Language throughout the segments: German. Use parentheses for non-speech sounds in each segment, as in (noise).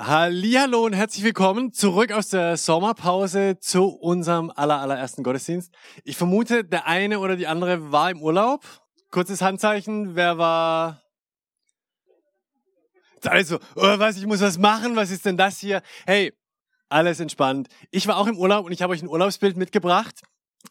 Hallo und herzlich willkommen zurück aus der Sommerpause zu unserem aller, allerersten Gottesdienst. Ich vermute, der eine oder die andere war im Urlaub. Kurzes Handzeichen, wer war? Also, oh, was, ich muss was machen, was ist denn das hier? Hey, alles entspannt. Ich war auch im Urlaub und ich habe euch ein Urlaubsbild mitgebracht.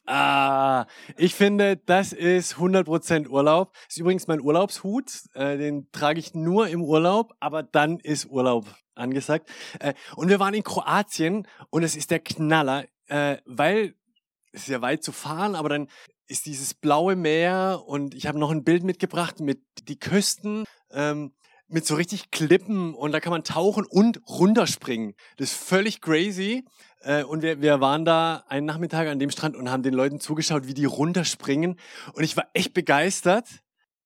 Ah, ich finde, das ist 100% Urlaub. Ist übrigens mein Urlaubshut. Äh, den trage ich nur im Urlaub, aber dann ist Urlaub angesagt. Äh, und wir waren in Kroatien und es ist der Knaller, äh, weil es ist ja weit zu fahren, aber dann ist dieses blaue Meer und ich habe noch ein Bild mitgebracht mit die Küsten. Ähm, mit so richtig Klippen und da kann man tauchen und runterspringen. Das ist völlig crazy. Äh, und wir, wir waren da einen Nachmittag an dem Strand und haben den Leuten zugeschaut, wie die runterspringen. Und ich war echt begeistert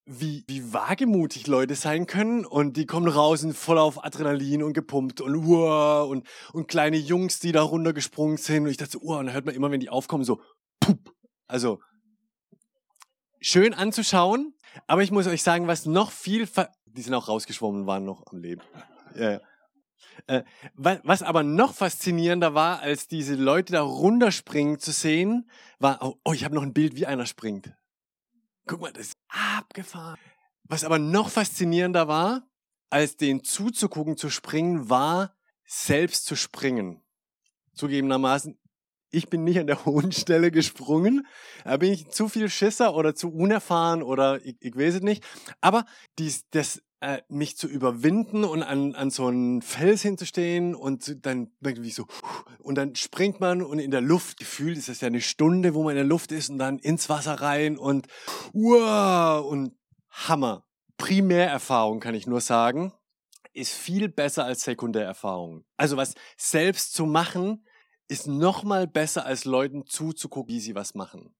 wie, wie wagemutig Leute sein können und die kommen raus und voll auf Adrenalin und gepumpt und uah, und, und kleine Jungs, die da runtergesprungen sind und ich dachte so, uah, und dann hört man immer, wenn die aufkommen, so, pup. Also, schön anzuschauen, aber ich muss euch sagen, was noch viel, die sind auch rausgeschwommen, waren noch am Leben. Ja. Äh, was aber noch faszinierender war, als diese Leute da runterspringen zu sehen, war, oh, oh ich habe noch ein Bild, wie einer springt. Guck mal, das ist abgefahren. Was aber noch faszinierender war, als den zuzugucken, zu springen, war selbst zu springen. Zugegebenermaßen, ich bin nicht an der (laughs) hohen Stelle gesprungen. Da bin ich zu viel Schisser oder zu unerfahren oder ich, ich weiß es nicht. Aber dies, das äh, mich zu überwinden und an, an so einen Fels hinzustehen und dann irgendwie so und dann springt man und in der Luft gefühlt ist das ja eine Stunde, wo man in der Luft ist und dann ins Wasser rein und wow und Hammer. Primärerfahrung kann ich nur sagen, ist viel besser als Sekundärerfahrung. Also was selbst zu machen, ist noch mal besser als Leuten zuzugucken, wie sie was machen.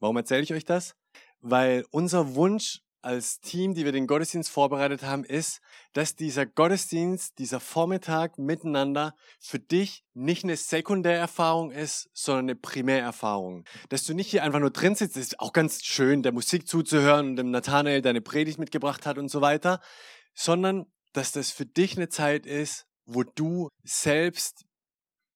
Warum erzähle ich euch das? Weil unser Wunsch als Team, die wir den Gottesdienst vorbereitet haben, ist, dass dieser Gottesdienst, dieser Vormittag miteinander für dich nicht eine Sekundärerfahrung ist, sondern eine Primärerfahrung. Dass du nicht hier einfach nur drin sitzt, ist auch ganz schön, der Musik zuzuhören und dem Nathanael deine Predigt mitgebracht hat und so weiter, sondern dass das für dich eine Zeit ist, wo du selbst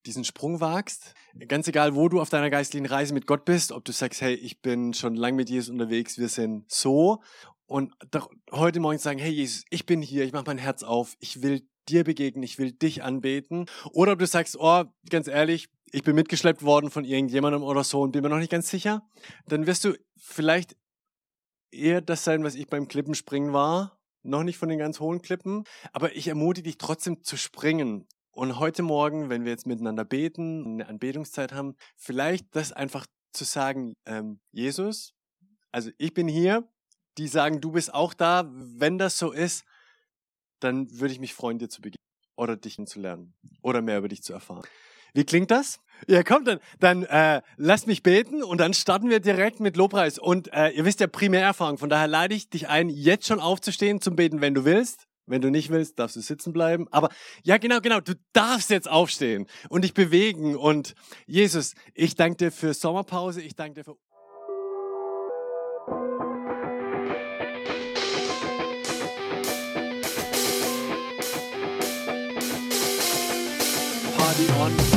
diesen Sprung wagst. Ganz egal, wo du auf deiner geistlichen Reise mit Gott bist, ob du sagst, hey, ich bin schon lang mit Jesus unterwegs, wir sind so. Und doch heute Morgen sagen, hey Jesus, ich bin hier, ich mache mein Herz auf, ich will dir begegnen, ich will dich anbeten. Oder ob du sagst, oh, ganz ehrlich, ich bin mitgeschleppt worden von irgendjemandem oder so und bin mir noch nicht ganz sicher, dann wirst du vielleicht eher das sein, was ich beim Klippenspringen war. Noch nicht von den ganz hohen Klippen, aber ich ermutige dich trotzdem zu springen und heute Morgen, wenn wir jetzt miteinander beten, eine Anbetungszeit haben, vielleicht das einfach zu sagen, ähm, Jesus, also ich bin hier, die sagen, du bist auch da. Wenn das so ist, dann würde ich mich freuen, dir zu begegnen oder dich kennenzulernen oder mehr über dich zu erfahren. Wie klingt das? Ja, kommt dann, dann äh, lasst mich beten und dann starten wir direkt mit Lobpreis. Und äh, ihr wisst ja Primärerfahrung, von daher lade ich dich ein, jetzt schon aufzustehen zum Beten, wenn du willst. Wenn du nicht willst, darfst du sitzen bleiben. Aber ja, genau, genau, du darfst jetzt aufstehen und dich bewegen. Und Jesus, ich danke dir für Sommerpause, ich danke dir für... Party on.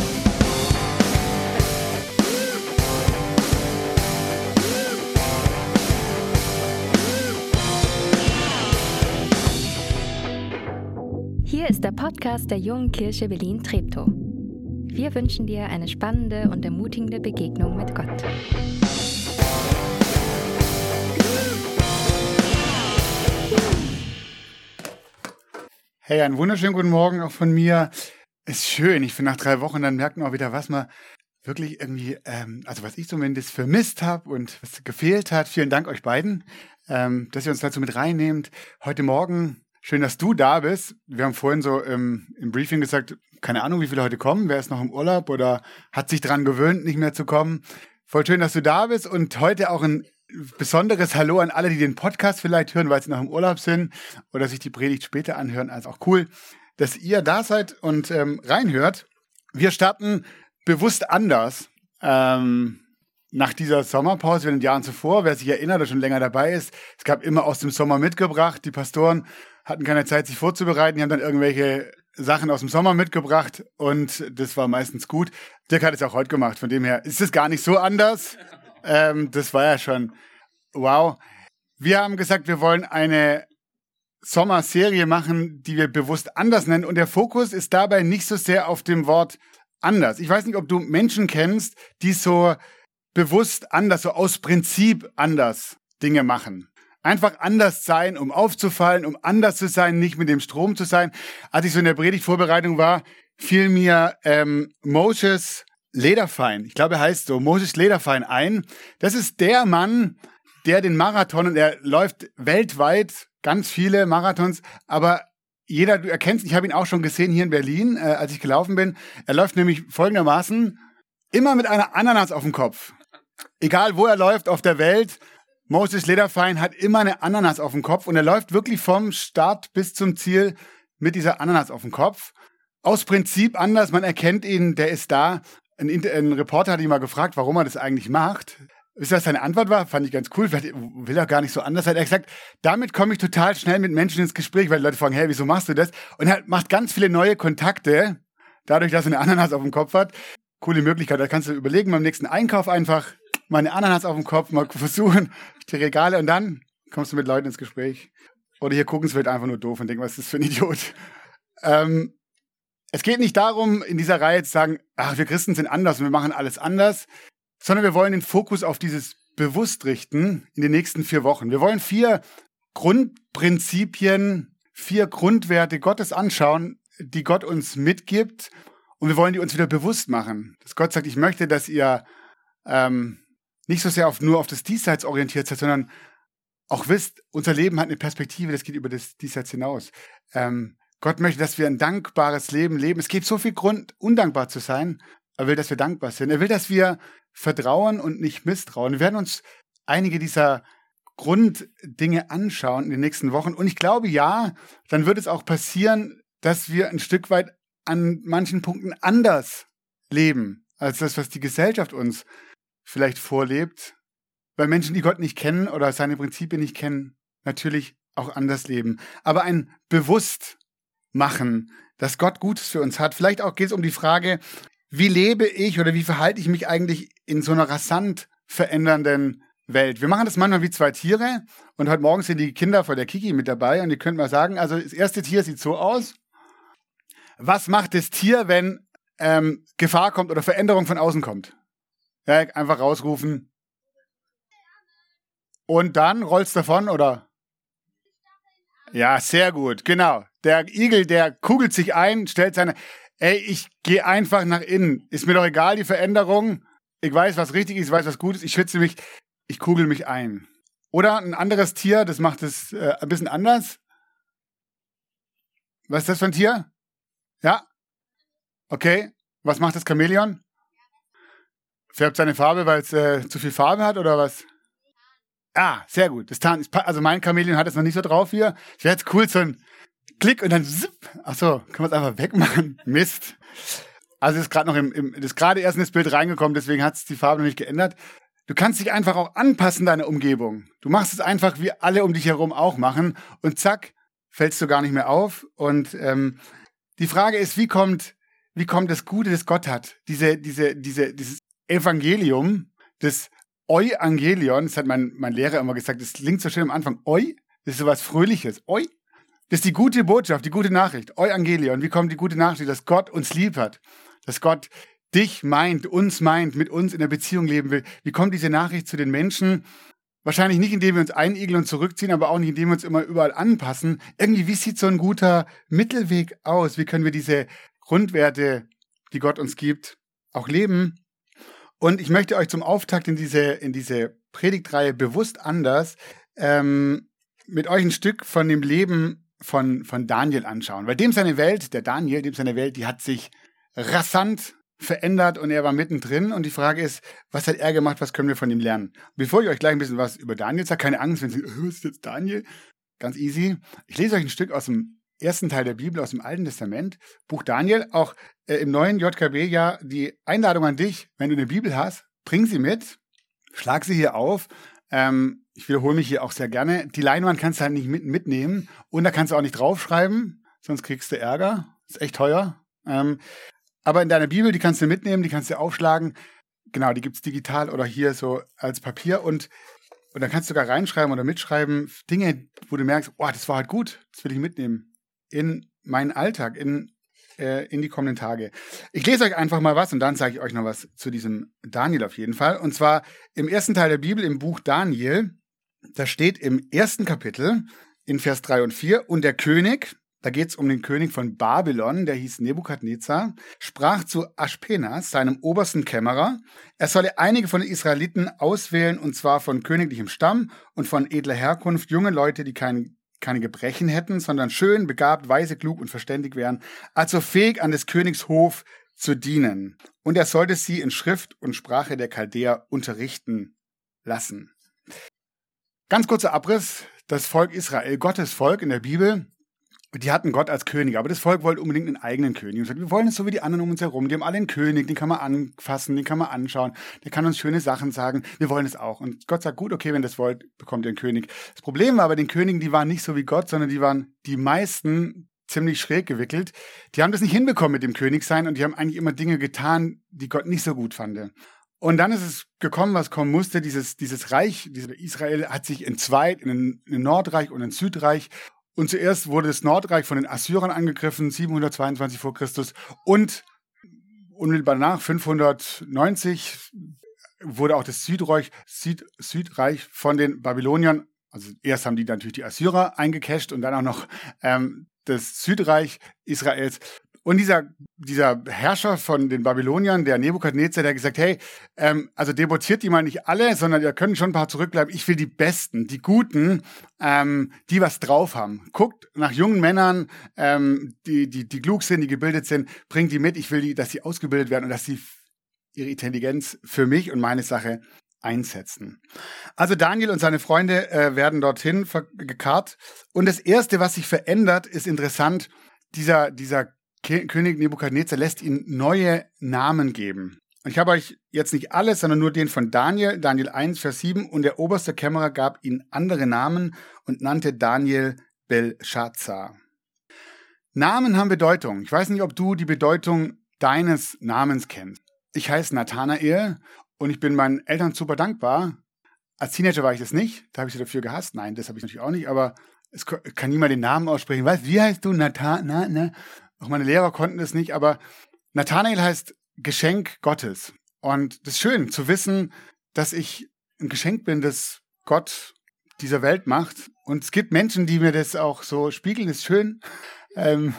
Hier ist der Podcast der Jungen Kirche Berlin-Treptow. Wir wünschen dir eine spannende und ermutigende Begegnung mit Gott. Hey, einen wunderschönen guten Morgen auch von mir. Ist schön. Ich finde, nach drei Wochen dann merkt man auch wieder, was man wirklich irgendwie, ähm, also was ich zumindest vermisst habe und was gefehlt hat. Vielen Dank euch beiden, ähm, dass ihr uns dazu mit reinnehmt. Heute Morgen Schön, dass du da bist. Wir haben vorhin so im, im, Briefing gesagt, keine Ahnung, wie viele heute kommen. Wer ist noch im Urlaub oder hat sich dran gewöhnt, nicht mehr zu kommen. Voll schön, dass du da bist und heute auch ein besonderes Hallo an alle, die den Podcast vielleicht hören, weil sie noch im Urlaub sind oder sich die Predigt später anhören. Also auch cool, dass ihr da seid und ähm, reinhört. Wir starten bewusst anders. Ähm, nach dieser Sommerpause, in den Jahren zuvor, wer sich erinnert oder schon länger dabei ist, es gab immer aus dem Sommer mitgebracht. Die Pastoren hatten keine Zeit, sich vorzubereiten. Die haben dann irgendwelche Sachen aus dem Sommer mitgebracht und das war meistens gut. Dirk hat es auch heute gemacht, von dem her ist es gar nicht so anders. Ähm, das war ja schon wow. Wir haben gesagt, wir wollen eine Sommerserie machen, die wir bewusst anders nennen und der Fokus ist dabei nicht so sehr auf dem Wort anders. Ich weiß nicht, ob du Menschen kennst, die so bewusst anders, so aus Prinzip anders Dinge machen. Einfach anders sein, um aufzufallen, um anders zu sein, nicht mit dem Strom zu sein. Als ich so in der Predigtvorbereitung war, fiel mir ähm, Moses Lederfein, ich glaube er heißt so, Moses Lederfein ein. Das ist der Mann, der den Marathon, und er läuft weltweit ganz viele Marathons, aber jeder, du erkennst, ich habe ihn auch schon gesehen hier in Berlin, äh, als ich gelaufen bin. Er läuft nämlich folgendermaßen immer mit einer Ananas auf dem Kopf. Egal wo er läuft auf der Welt, Moses Lederfein hat immer eine Ananas auf dem Kopf und er läuft wirklich vom Start bis zum Ziel mit dieser Ananas auf dem Kopf. Aus Prinzip anders, man erkennt ihn, der ist da. Ein, ein Reporter hat ihn mal gefragt, warum er das eigentlich macht. Wisst ihr, was seine Antwort war? Fand ich ganz cool. Vielleicht will er gar nicht so anders sein. Er hat gesagt, damit komme ich total schnell mit Menschen ins Gespräch, weil die Leute fragen, hey, wieso machst du das? Und er macht ganz viele neue Kontakte, dadurch, dass er eine Ananas auf dem Kopf hat. Coole Möglichkeit. Da kannst du überlegen, beim nächsten Einkauf einfach meine Ananas auf dem Kopf, mal versuchen, die Regale und dann kommst du mit Leuten ins Gespräch. Oder hier gucken sie wird einfach nur doof und denken, was ist das für ein Idiot? Ähm, es geht nicht darum, in dieser Reihe zu sagen, ach, wir Christen sind anders und wir machen alles anders, sondern wir wollen den Fokus auf dieses bewusst richten in den nächsten vier Wochen. Wir wollen vier Grundprinzipien, vier Grundwerte Gottes anschauen, die Gott uns mitgibt. Und wir wollen die uns wieder bewusst machen. Dass Gott sagt, ich möchte, dass ihr ähm, nicht so sehr auf, nur auf das Diesseits orientiert seid, sondern auch wisst, unser Leben hat eine Perspektive, das geht über das Diesseits hinaus. Ähm, Gott möchte, dass wir ein dankbares Leben leben. Es gibt so viel Grund, undankbar zu sein. Er will, dass wir dankbar sind. Er will, dass wir vertrauen und nicht misstrauen. Wir werden uns einige dieser Grunddinge anschauen in den nächsten Wochen. Und ich glaube, ja, dann wird es auch passieren, dass wir ein Stück weit an manchen Punkten anders leben, als das, was die Gesellschaft uns vielleicht vorlebt, weil Menschen, die Gott nicht kennen oder seine Prinzipien nicht kennen, natürlich auch anders leben. Aber ein bewusst machen, dass Gott Gutes für uns hat. Vielleicht auch geht es um die Frage, wie lebe ich oder wie verhalte ich mich eigentlich in so einer rasant verändernden Welt. Wir machen das manchmal wie zwei Tiere und heute Morgen sind die Kinder von der Kiki mit dabei und ihr könnt mal sagen, also das erste Tier sieht so aus. Was macht das Tier, wenn ähm, Gefahr kommt oder Veränderung von außen kommt? Ja, einfach rausrufen. Und dann rollt's davon, oder? Ja, sehr gut, genau. Der Igel, der kugelt sich ein, stellt seine, ey, ich gehe einfach nach innen. Ist mir doch egal, die Veränderung. Ich weiß, was richtig ist, ich weiß, was gut ist. Ich schütze mich, ich kugel mich ein. Oder ein anderes Tier, das macht es äh, ein bisschen anders. Was ist das für ein Tier? Ja? Okay. Was macht das Chamäleon? Färbt seine Farbe, weil es äh, zu viel Farbe hat oder was? Ah, sehr gut. Das Tarn ist, also mein Chamäleon hat es noch nicht so drauf hier. Es wäre jetzt cool, so ein Klick und dann zipp. Ach so, wir es einfach wegmachen? (laughs) Mist. Also ist gerade noch im, im ist gerade erst in das Bild reingekommen, deswegen hat es die Farbe noch nicht geändert. Du kannst dich einfach auch anpassen deiner Umgebung. Du machst es einfach, wie alle um dich herum auch machen und zack, fällst du gar nicht mehr auf. Und ähm, die Frage ist, wie kommt, wie kommt das Gute, das Gott hat? Diese, diese, diese, dieses Evangelium, das Euangelion, das hat mein, mein Lehrer immer gesagt, das klingt so schön am Anfang. Eu, das ist so was Fröhliches. Eu, das ist die gute Botschaft, die gute Nachricht. Euangelion, wie kommt die gute Nachricht, dass Gott uns lieb hat? Dass Gott dich meint, uns meint, mit uns in der Beziehung leben will. Wie kommt diese Nachricht zu den Menschen? Wahrscheinlich nicht, indem wir uns einigeln und zurückziehen, aber auch nicht, indem wir uns immer überall anpassen. Irgendwie, wie sieht so ein guter Mittelweg aus? Wie können wir diese Grundwerte, die Gott uns gibt, auch leben? Und ich möchte euch zum Auftakt in diese, in diese Predigtreihe bewusst anders ähm, mit euch ein Stück von dem Leben von, von Daniel anschauen. Weil dem seine Welt, der Daniel, dem seine Welt, die hat sich rasant verändert und er war mittendrin. Und die Frage ist, was hat er gemacht, was können wir von ihm lernen? Bevor ich euch gleich ein bisschen was über Daniel sage, keine Angst, wenn Sie, (laughs) oh, ist jetzt Daniel? Ganz easy. Ich lese euch ein Stück aus dem ersten Teil der Bibel, aus dem Alten Testament, Buch Daniel, auch äh, im neuen JKB ja die Einladung an dich, wenn du eine Bibel hast, bring sie mit, schlag sie hier auf. Ähm, ich wiederhole mich hier auch sehr gerne. Die Leinwand kannst du halt nicht mit, mitnehmen und da kannst du auch nicht draufschreiben, sonst kriegst du Ärger. Ist echt teuer. Ähm, aber in deiner Bibel, die kannst du mitnehmen, die kannst du aufschlagen. Genau, die gibt es digital oder hier so als Papier und, und dann kannst du sogar reinschreiben oder mitschreiben Dinge, wo du merkst, oh, das war halt gut, das will ich mitnehmen in meinen Alltag, in, äh, in die kommenden Tage. Ich lese euch einfach mal was und dann sage ich euch noch was zu diesem Daniel auf jeden Fall. Und zwar im ersten Teil der Bibel, im Buch Daniel, da steht im ersten Kapitel in Vers 3 und 4, und der König, da geht es um den König von Babylon, der hieß Nebukadnezar, sprach zu Aschpenas, seinem obersten Kämmerer, er solle einige von den Israeliten auswählen, und zwar von königlichem Stamm und von edler Herkunft, junge Leute, die kein, keine Gebrechen hätten, sondern schön, begabt, weise, klug und verständig wären, also fähig an des Königs Hof zu dienen. Und er sollte sie in Schrift und Sprache der Chaldäer unterrichten lassen. Ganz kurzer Abriss. Das Volk Israel, Gottes Volk in der Bibel, die hatten Gott als König, aber das Volk wollte unbedingt einen eigenen König. Und sagt, wir wollen es so wie die anderen um uns herum. Die haben alle einen König, den kann man anfassen, den kann man anschauen, der kann uns schöne Sachen sagen. Wir wollen es auch. Und Gott sagt, gut, okay, wenn das wollt, bekommt ihr einen König. Das Problem war aber, den Königen, die waren nicht so wie Gott, sondern die waren die meisten ziemlich schräg gewickelt. Die haben das nicht hinbekommen mit dem Königsein und die haben eigentlich immer Dinge getan, die Gott nicht so gut fand. Und dann ist es gekommen, was kommen musste. Dieses, dieses Reich, dieses Israel hat sich entzweit in ein Nordreich und ein Südreich. Und zuerst wurde das Nordreich von den Assyrern angegriffen, 722 vor Christus. Und unmittelbar danach, 590, wurde auch das Südreich, Süd, Südreich von den Babyloniern, also erst haben die natürlich die Assyrer eingecasht und dann auch noch ähm, das Südreich Israels und dieser, dieser Herrscher von den Babyloniern, der Nebukadnezar, der hat gesagt, hey, ähm, also deportiert die mal nicht alle, sondern ihr könnt schon ein paar zurückbleiben. Ich will die Besten, die Guten, ähm, die was drauf haben. Guckt nach jungen Männern, ähm, die, die, die klug sind, die gebildet sind, bringt die mit. Ich will, die, dass sie ausgebildet werden und dass sie ihre Intelligenz für mich und meine Sache einsetzen. Also Daniel und seine Freunde äh, werden dorthin gekarrt. Und das Erste, was sich verändert, ist interessant. Dieser, dieser König Nebukadnezar lässt ihnen neue Namen geben. Und ich habe euch jetzt nicht alles, sondern nur den von Daniel, Daniel 1, Vers 7. Und der oberste Kämmerer gab ihnen andere Namen und nannte Daniel Belshazzar. Namen haben Bedeutung. Ich weiß nicht, ob du die Bedeutung deines Namens kennst. Ich heiße Nathanael und ich bin meinen Eltern super dankbar. Als Teenager war ich das nicht, da habe ich sie dafür gehasst. Nein, das habe ich natürlich auch nicht, aber es kann niemand den Namen aussprechen. Was? Wie heißt du? Nathanael? Auch meine Lehrer konnten es nicht, aber Nathanael heißt Geschenk Gottes. Und das ist schön zu wissen, dass ich ein Geschenk bin, das Gott dieser Welt macht. Und es gibt Menschen, die mir das auch so spiegeln, ist schön. Ähm,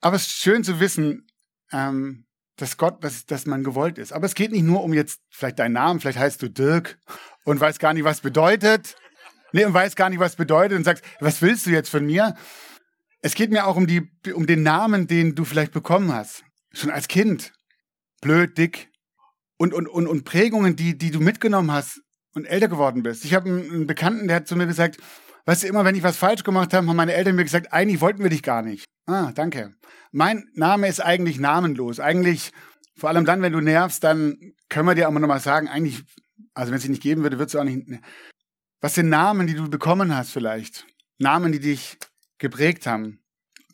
aber es ist schön zu wissen, ähm, dass Gott, dass, dass man gewollt ist. Aber es geht nicht nur um jetzt vielleicht deinen Namen, vielleicht heißt du Dirk und weiß gar nicht, was bedeutet. Nee, und weiß gar nicht, was bedeutet und sagst, was willst du jetzt von mir? Es geht mir auch um, die, um den Namen, den du vielleicht bekommen hast. Schon als Kind. Blöd, dick. Und, und, und, und Prägungen, die, die du mitgenommen hast und älter geworden bist. Ich habe einen, Bekannten, der hat zu mir gesagt, weißt du, immer wenn ich was falsch gemacht habe, haben meine Eltern mir gesagt, eigentlich wollten wir dich gar nicht. Ah, danke. Mein Name ist eigentlich namenlos. Eigentlich, vor allem dann, wenn du nervst, dann können wir dir aber nochmal sagen, eigentlich, also wenn es dich nicht geben würde, würdest du auch nicht. Was sind Namen, die du bekommen hast vielleicht? Namen, die dich geprägt haben.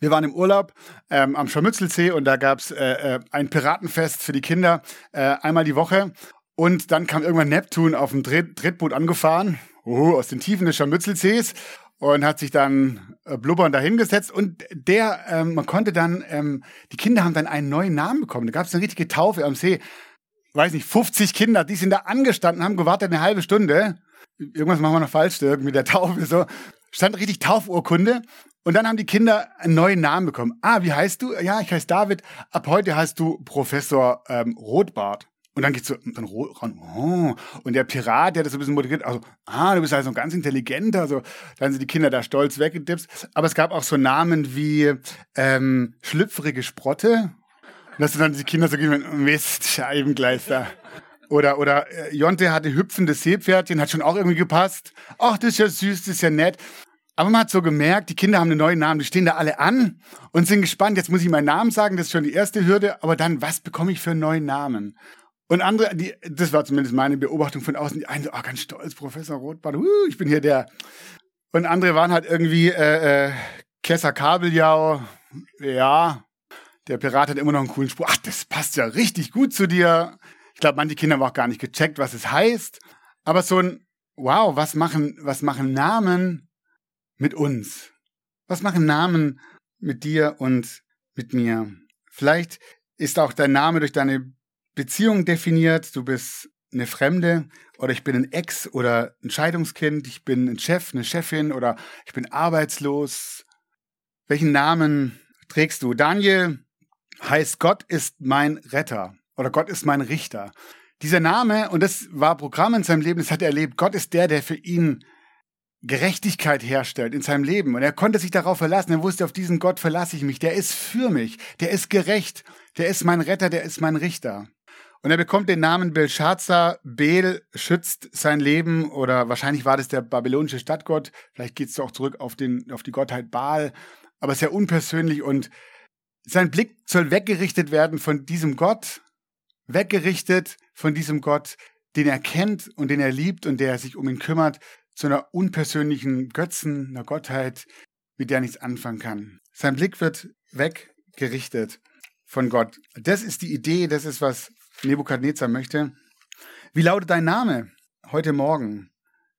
Wir waren im Urlaub ähm, am Scharmützelsee und da gab's äh, äh, ein Piratenfest für die Kinder äh, einmal die Woche. Und dann kam irgendwann Neptun auf dem Tret Tretboot angefahren, uh, aus den Tiefen des Scharmützelsees und hat sich dann äh, blubbernd dahingesetzt. Und der, ähm, man konnte dann, ähm, die Kinder haben dann einen neuen Namen bekommen. Da gab es eine richtige Taufe am See. weiß nicht, 50 Kinder, die sind da angestanden, haben gewartet eine halbe Stunde. Irgendwas machen wir noch falsch mit der Taufe. So stand richtig Taufurkunde und dann haben die Kinder einen neuen Namen bekommen. Ah, wie heißt du? Ja, ich heiße David. Ab heute heißt du Professor ähm, Rotbart. Und dann geht's so, dann ran, oh. und der Pirat, der das so ein bisschen moderiert, also, ah, du bist also ganz intelligenter, also, dann sind die Kinder da stolz weggedipst. Aber es gab auch so Namen wie, ähm, schlüpfrige Sprotte. Und dass dann die Kinder so gehen, Mist, Scheibengleister. Oder, oder, äh, Jonte hatte hüpfendes Seepferdchen, hat schon auch irgendwie gepasst. Ach, das ist ja süß, das ist ja nett. Aber man hat so gemerkt, die Kinder haben einen neuen Namen, die stehen da alle an und sind gespannt. Jetzt muss ich meinen Namen sagen, das ist schon die erste Hürde, aber dann, was bekomme ich für einen neuen Namen? Und andere, die, das war zumindest meine Beobachtung von außen, die einen so, oh, ganz stolz, Professor Rotbart, uh, ich bin hier der. Und andere waren halt irgendwie, äh, äh, Kessa Kabeljau, ja, Der Pirat hat immer noch einen coolen Spruch. Ach, das passt ja richtig gut zu dir. Ich glaube, manche Kinder haben auch gar nicht gecheckt, was es heißt. Aber so ein, wow, was machen, was machen Namen mit uns? Was machen Namen mit dir und mit mir? Vielleicht ist auch dein Name durch deine Beziehung definiert. Du bist eine Fremde oder ich bin ein Ex oder ein Scheidungskind. Ich bin ein Chef, eine Chefin oder ich bin arbeitslos. Welchen Namen trägst du? Daniel heißt Gott ist mein Retter oder Gott ist mein Richter. Dieser Name, und das war Programm in seinem Leben, das hat er erlebt, Gott ist der, der für ihn Gerechtigkeit herstellt in seinem Leben. Und er konnte sich darauf verlassen. Er wusste, auf diesen Gott verlasse ich mich. Der ist für mich. Der ist gerecht. Der ist mein Retter. Der ist mein Richter. Und er bekommt den Namen Belshazzar. Bel schützt sein Leben oder wahrscheinlich war das der babylonische Stadtgott. Vielleicht geht es auch zurück auf, den, auf die Gottheit Baal. Aber sehr unpersönlich und sein Blick soll weggerichtet werden von diesem Gott. Weggerichtet von diesem Gott, den er kennt und den er liebt und der sich um ihn kümmert zu einer unpersönlichen Götzen, einer Gottheit, mit der er nichts anfangen kann. Sein Blick wird weggerichtet von Gott. Das ist die Idee, das ist, was Nebukadnezar möchte. Wie lautet dein Name heute Morgen?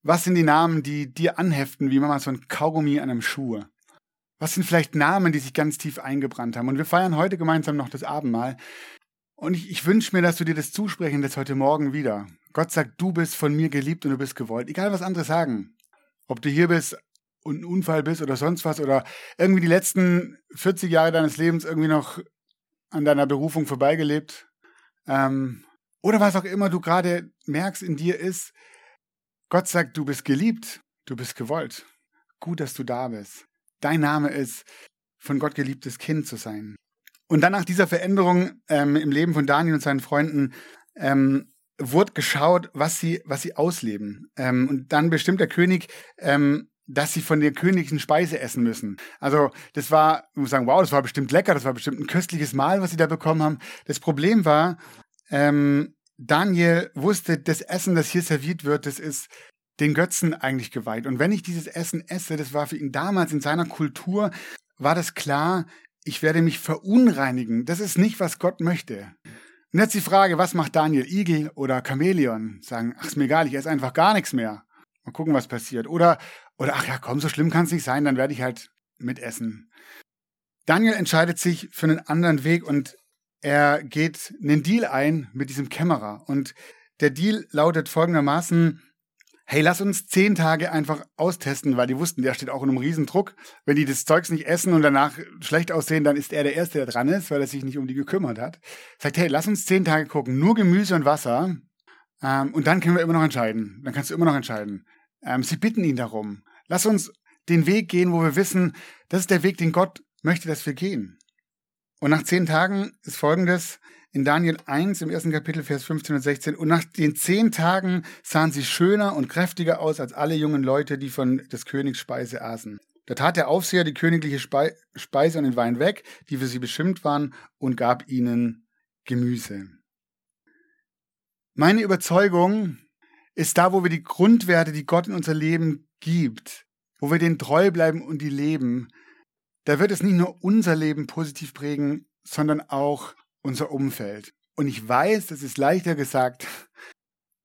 Was sind die Namen, die dir anheften, wie mal so ein Kaugummi an einem Schuh? Was sind vielleicht Namen, die sich ganz tief eingebrannt haben? Und wir feiern heute gemeinsam noch das Abendmahl. Und ich, ich wünsche mir, dass du dir das zusprechen lässt heute Morgen wieder. Gott sagt, du bist von mir geliebt und du bist gewollt. Egal, was andere sagen. Ob du hier bist und ein Unfall bist oder sonst was oder irgendwie die letzten 40 Jahre deines Lebens irgendwie noch an deiner Berufung vorbeigelebt. Ähm, oder was auch immer du gerade merkst in dir ist, Gott sagt, du bist geliebt, du bist gewollt. Gut, dass du da bist. Dein Name ist, von Gott geliebtes Kind zu sein. Und dann nach dieser Veränderung ähm, im Leben von Daniel und seinen Freunden ähm, wurde geschaut, was sie, was sie ausleben. Ähm, und dann bestimmt der König, ähm, dass sie von der königlichen Speise essen müssen. Also das war, ich muss sagen, wow, das war bestimmt lecker, das war bestimmt ein köstliches Mahl, was sie da bekommen haben. Das Problem war, ähm, Daniel wusste, das Essen, das hier serviert wird, das ist den Götzen eigentlich geweiht. Und wenn ich dieses Essen esse, das war für ihn damals in seiner Kultur, war das klar, ich werde mich verunreinigen. Das ist nicht, was Gott möchte. Und jetzt die Frage, was macht Daniel? Igel oder Chamäleon? Sagen, ach, ist mir egal, ich esse einfach gar nichts mehr. Mal gucken, was passiert. Oder, oder ach ja, komm, so schlimm kann es nicht sein, dann werde ich halt mitessen. Daniel entscheidet sich für einen anderen Weg und er geht einen Deal ein mit diesem Kämmerer. Und der Deal lautet folgendermaßen, hey, lass uns zehn Tage einfach austesten, weil die wussten, der steht auch in einem Riesendruck. Wenn die das Zeugs nicht essen und danach schlecht aussehen, dann ist er der Erste, der dran ist, weil er sich nicht um die gekümmert hat. Sagt, hey, lass uns zehn Tage gucken, nur Gemüse und Wasser. Ähm, und dann können wir immer noch entscheiden. Dann kannst du immer noch entscheiden. Ähm, sie bitten ihn darum. Lass uns den Weg gehen, wo wir wissen, das ist der Weg, den Gott möchte, dass wir gehen. Und nach zehn Tagen ist folgendes, in Daniel 1 im ersten Kapitel, Vers 15 und 16. Und nach den zehn Tagen sahen sie schöner und kräftiger aus als alle jungen Leute, die von des Königs Speise aßen. Da tat der Aufseher die königliche Speise und den Wein weg, die für sie bestimmt waren, und gab ihnen Gemüse. Meine Überzeugung ist da, wo wir die Grundwerte, die Gott in unser Leben gibt, wo wir denen treu bleiben und die leben, da wird es nicht nur unser Leben positiv prägen, sondern auch unser Umfeld. Und ich weiß, das ist leichter gesagt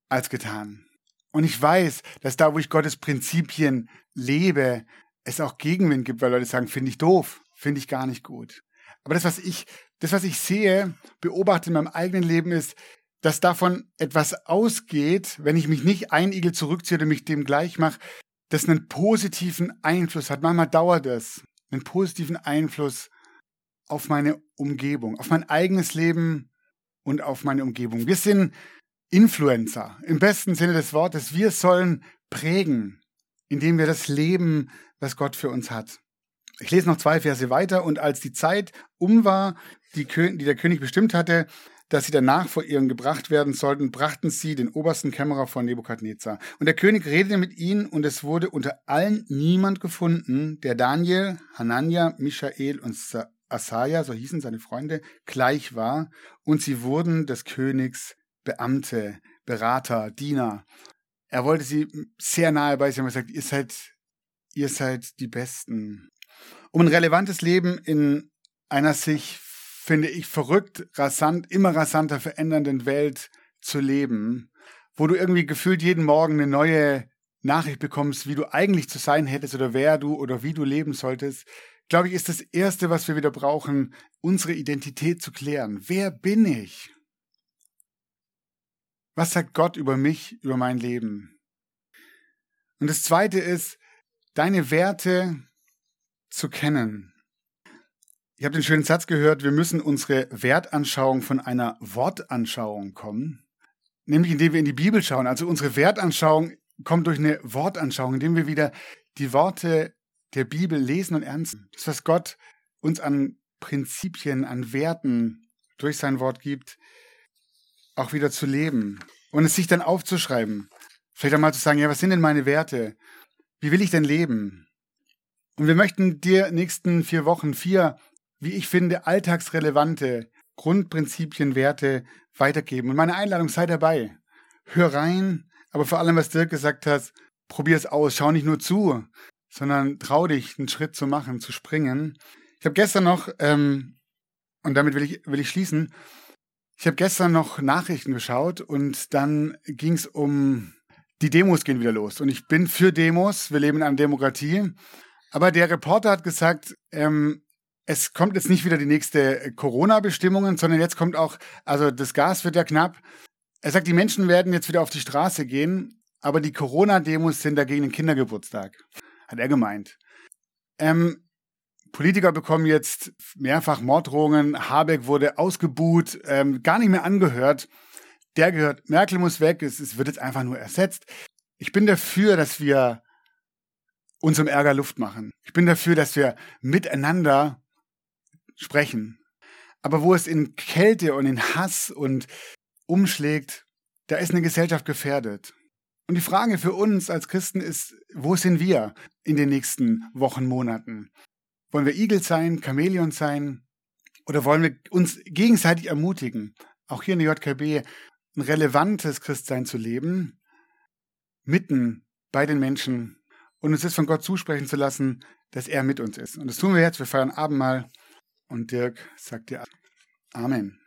als getan. Und ich weiß, dass da, wo ich Gottes Prinzipien lebe, es auch Gegenwind gibt, weil Leute sagen, finde ich doof, finde ich gar nicht gut. Aber das, was ich, das, was ich sehe, beobachte in meinem eigenen Leben, ist, dass davon etwas ausgeht, wenn ich mich nicht einigel zurückziehe und mich dem gleich mache, das einen positiven Einfluss hat. Manchmal dauert es, einen positiven Einfluss auf meine Umgebung, auf mein eigenes Leben und auf meine Umgebung. Wir sind Influencer im besten Sinne des Wortes. Wir sollen prägen, indem wir das Leben, was Gott für uns hat. Ich lese noch zwei Verse weiter. Und als die Zeit um war, die, die der König bestimmt hatte, dass sie danach vor ihren gebracht werden sollten, brachten sie den obersten Kämmerer von Nebukadnezar. Und der König redete mit ihnen, und es wurde unter allen niemand gefunden, der Daniel, Hanania, Michael und Asaja, so hießen seine Freunde, gleich war, und sie wurden des Königs Beamte, Berater, Diener. Er wollte sie sehr nahe bei sich haben gesagt, ihr seid, ihr seid die Besten. Um ein relevantes Leben in einer sich finde ich, verrückt, rasant, immer rasanter verändernden Welt zu leben, wo du irgendwie gefühlt jeden Morgen eine neue Nachricht bekommst, wie du eigentlich zu sein hättest oder wer du oder wie du leben solltest, glaube ich, ist das Erste, was wir wieder brauchen, unsere Identität zu klären. Wer bin ich? Was sagt Gott über mich, über mein Leben? Und das Zweite ist, deine Werte zu kennen. Ich habe den schönen Satz gehört, wir müssen unsere Wertanschauung von einer Wortanschauung kommen, nämlich indem wir in die Bibel schauen. Also unsere Wertanschauung kommt durch eine Wortanschauung, indem wir wieder die Worte der Bibel lesen und ernst. Das, was Gott uns an Prinzipien, an Werten durch sein Wort gibt, auch wieder zu leben und es sich dann aufzuschreiben. Vielleicht einmal zu sagen, ja, was sind denn meine Werte? Wie will ich denn leben? Und wir möchten dir nächsten vier Wochen vier wie ich finde, alltagsrelevante Grundprinzipien, Werte weitergeben. Und meine Einladung, sei dabei. Hör rein, aber vor allem, was Dirk gesagt hat, probier es aus. Schau nicht nur zu, sondern trau dich, einen Schritt zu machen, zu springen. Ich habe gestern noch, ähm, und damit will ich, will ich schließen, ich habe gestern noch Nachrichten geschaut und dann ging es um, die Demos gehen wieder los. Und ich bin für Demos, wir leben in einer Demokratie. Aber der Reporter hat gesagt, ähm, es kommt jetzt nicht wieder die nächste Corona-Bestimmungen, sondern jetzt kommt auch, also das Gas wird ja knapp. Er sagt, die Menschen werden jetzt wieder auf die Straße gehen, aber die Corona-Demos sind dagegen den Kindergeburtstag, hat er gemeint. Ähm, Politiker bekommen jetzt mehrfach Morddrohungen. Habeck wurde ausgebuht, ähm, gar nicht mehr angehört. Der gehört, Merkel muss weg, es, es wird jetzt einfach nur ersetzt. Ich bin dafür, dass wir unserem Ärger Luft machen. Ich bin dafür, dass wir miteinander sprechen. Aber wo es in Kälte und in Hass und umschlägt, da ist eine Gesellschaft gefährdet. Und die Frage für uns als Christen ist, wo sind wir in den nächsten Wochen, Monaten? Wollen wir Igel sein, Chamäleon sein? Oder wollen wir uns gegenseitig ermutigen, auch hier in der JKB ein relevantes Christsein zu leben, mitten bei den Menschen und uns das von Gott zusprechen zu lassen, dass er mit uns ist. Und das tun wir jetzt. Wir feiern Abendmahl. Und Dirk sagt dir Amen.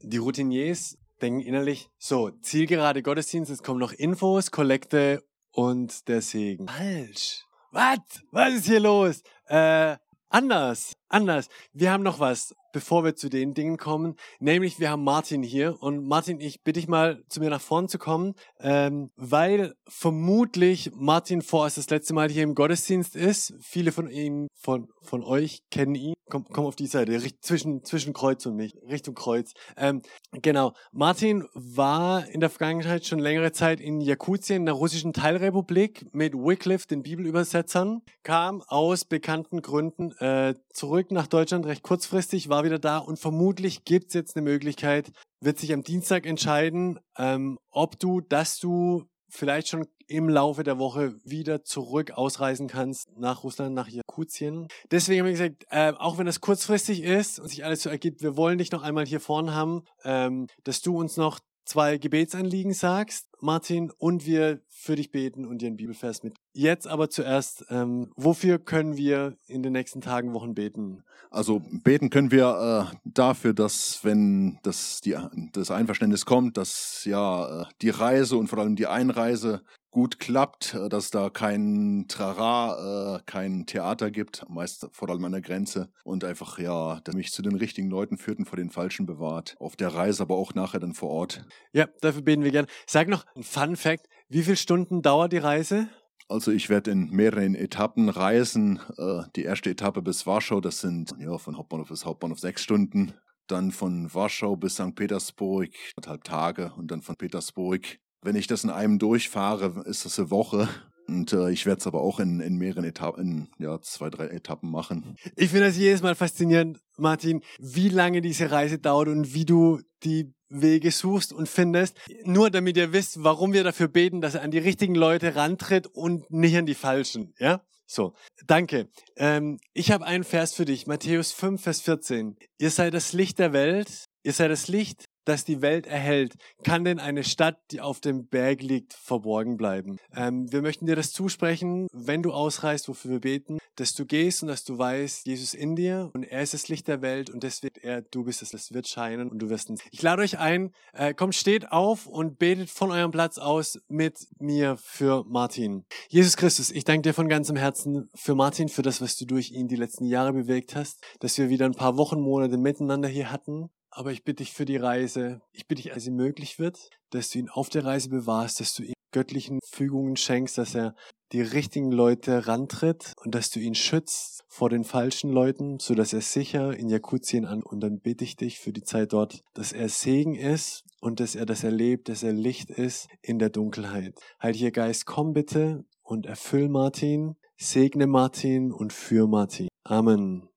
Die Routiniers denken innerlich, so, zielgerade Gottesdienst, es kommen noch Infos, Kollekte und der Segen. Falsch. Was? Was ist hier los? Äh, anders, anders. Wir haben noch was bevor wir zu den Dingen kommen. Nämlich, wir haben Martin hier. Und Martin, ich bitte dich mal, zu mir nach vorn zu kommen, ähm, weil vermutlich Martin vorerst das letzte Mal hier im Gottesdienst ist. Viele von ihm, von, von euch kennen ihn. Komm, komm auf die Seite, zwischen, zwischen Kreuz und mich, Richtung Kreuz. Ähm, genau. Martin war in der Vergangenheit schon längere Zeit in Jakutien, in der russischen Teilrepublik, mit Wycliffe, den Bibelübersetzern, kam aus bekannten Gründen äh, zurück nach Deutschland recht kurzfristig, war wieder da und vermutlich gibt's jetzt eine Möglichkeit, wird sich am Dienstag entscheiden, ähm, ob du, dass du vielleicht schon im Laufe der Woche wieder zurück ausreisen kannst nach Russland, nach Jakutien. Deswegen haben wir gesagt, äh, auch wenn das kurzfristig ist und sich alles so ergibt, wir wollen dich noch einmal hier vorne haben, ähm, dass du uns noch zwei Gebetsanliegen sagst, Martin, und wir für dich beten und dir einen Bibelvers mit. Jetzt aber zuerst, ähm, wofür können wir in den nächsten Tagen, Wochen beten? Also beten können wir äh, dafür, dass wenn das, die, das Einverständnis kommt, dass ja äh, die Reise und vor allem die Einreise gut klappt, äh, dass da kein Trara, äh, kein Theater gibt, meist vor allem an der Grenze und einfach ja, der mich zu den richtigen Leuten führt und vor den Falschen bewahrt. Auf der Reise, aber auch nachher dann vor Ort. Ja, dafür beten wir gern. Sag noch ein Fun Fact: Wie viele Stunden dauert die Reise? Also ich werde in mehreren Etappen reisen. Äh, die erste Etappe bis Warschau, das sind ja von Hauptbahnhof bis Hauptbahnhof sechs Stunden. Dann von Warschau bis St. Petersburg anderthalb Tage und dann von Petersburg. Wenn ich das in einem durchfahre, ist das eine Woche. Und äh, ich werde es aber auch in, in mehreren Etappen, in ja, zwei, drei Etappen machen. Ich finde das jedes Mal faszinierend, Martin, wie lange diese Reise dauert und wie du die Wege suchst und findest. Nur damit ihr wisst, warum wir dafür beten, dass er an die richtigen Leute rantritt und nicht an die falschen. Ja? So, danke. Ähm, ich habe einen Vers für dich, Matthäus 5, Vers 14. Ihr seid das Licht der Welt, ihr seid das Licht das die Welt erhält, kann denn eine Stadt, die auf dem Berg liegt, verborgen bleiben? Ähm, wir möchten dir das zusprechen, wenn du ausreist, wofür wir beten, dass du gehst und dass du weißt, Jesus in dir und er ist das Licht der Welt und deswegen er, du bist es, es wird scheinen und du wirst es. Ich lade euch ein, äh, kommt, steht auf und betet von eurem Platz aus mit mir für Martin. Jesus Christus, ich danke dir von ganzem Herzen für Martin, für das, was du durch ihn die letzten Jahre bewegt hast, dass wir wieder ein paar Wochen, Monate miteinander hier hatten aber ich bitte dich für die Reise, ich bitte dich, als sie möglich wird, dass du ihn auf der Reise bewahrst, dass du ihm göttlichen Fügungen schenkst, dass er die richtigen Leute rantritt und dass du ihn schützt vor den falschen Leuten, so dass er sicher in Jakutien an. Und dann bitte ich dich für die Zeit dort, dass er Segen ist und dass er das erlebt, dass er Licht ist in der Dunkelheit. Heiliger Geist, komm bitte und erfüll Martin, segne Martin und für Martin. Amen.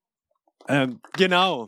Ähm, genau.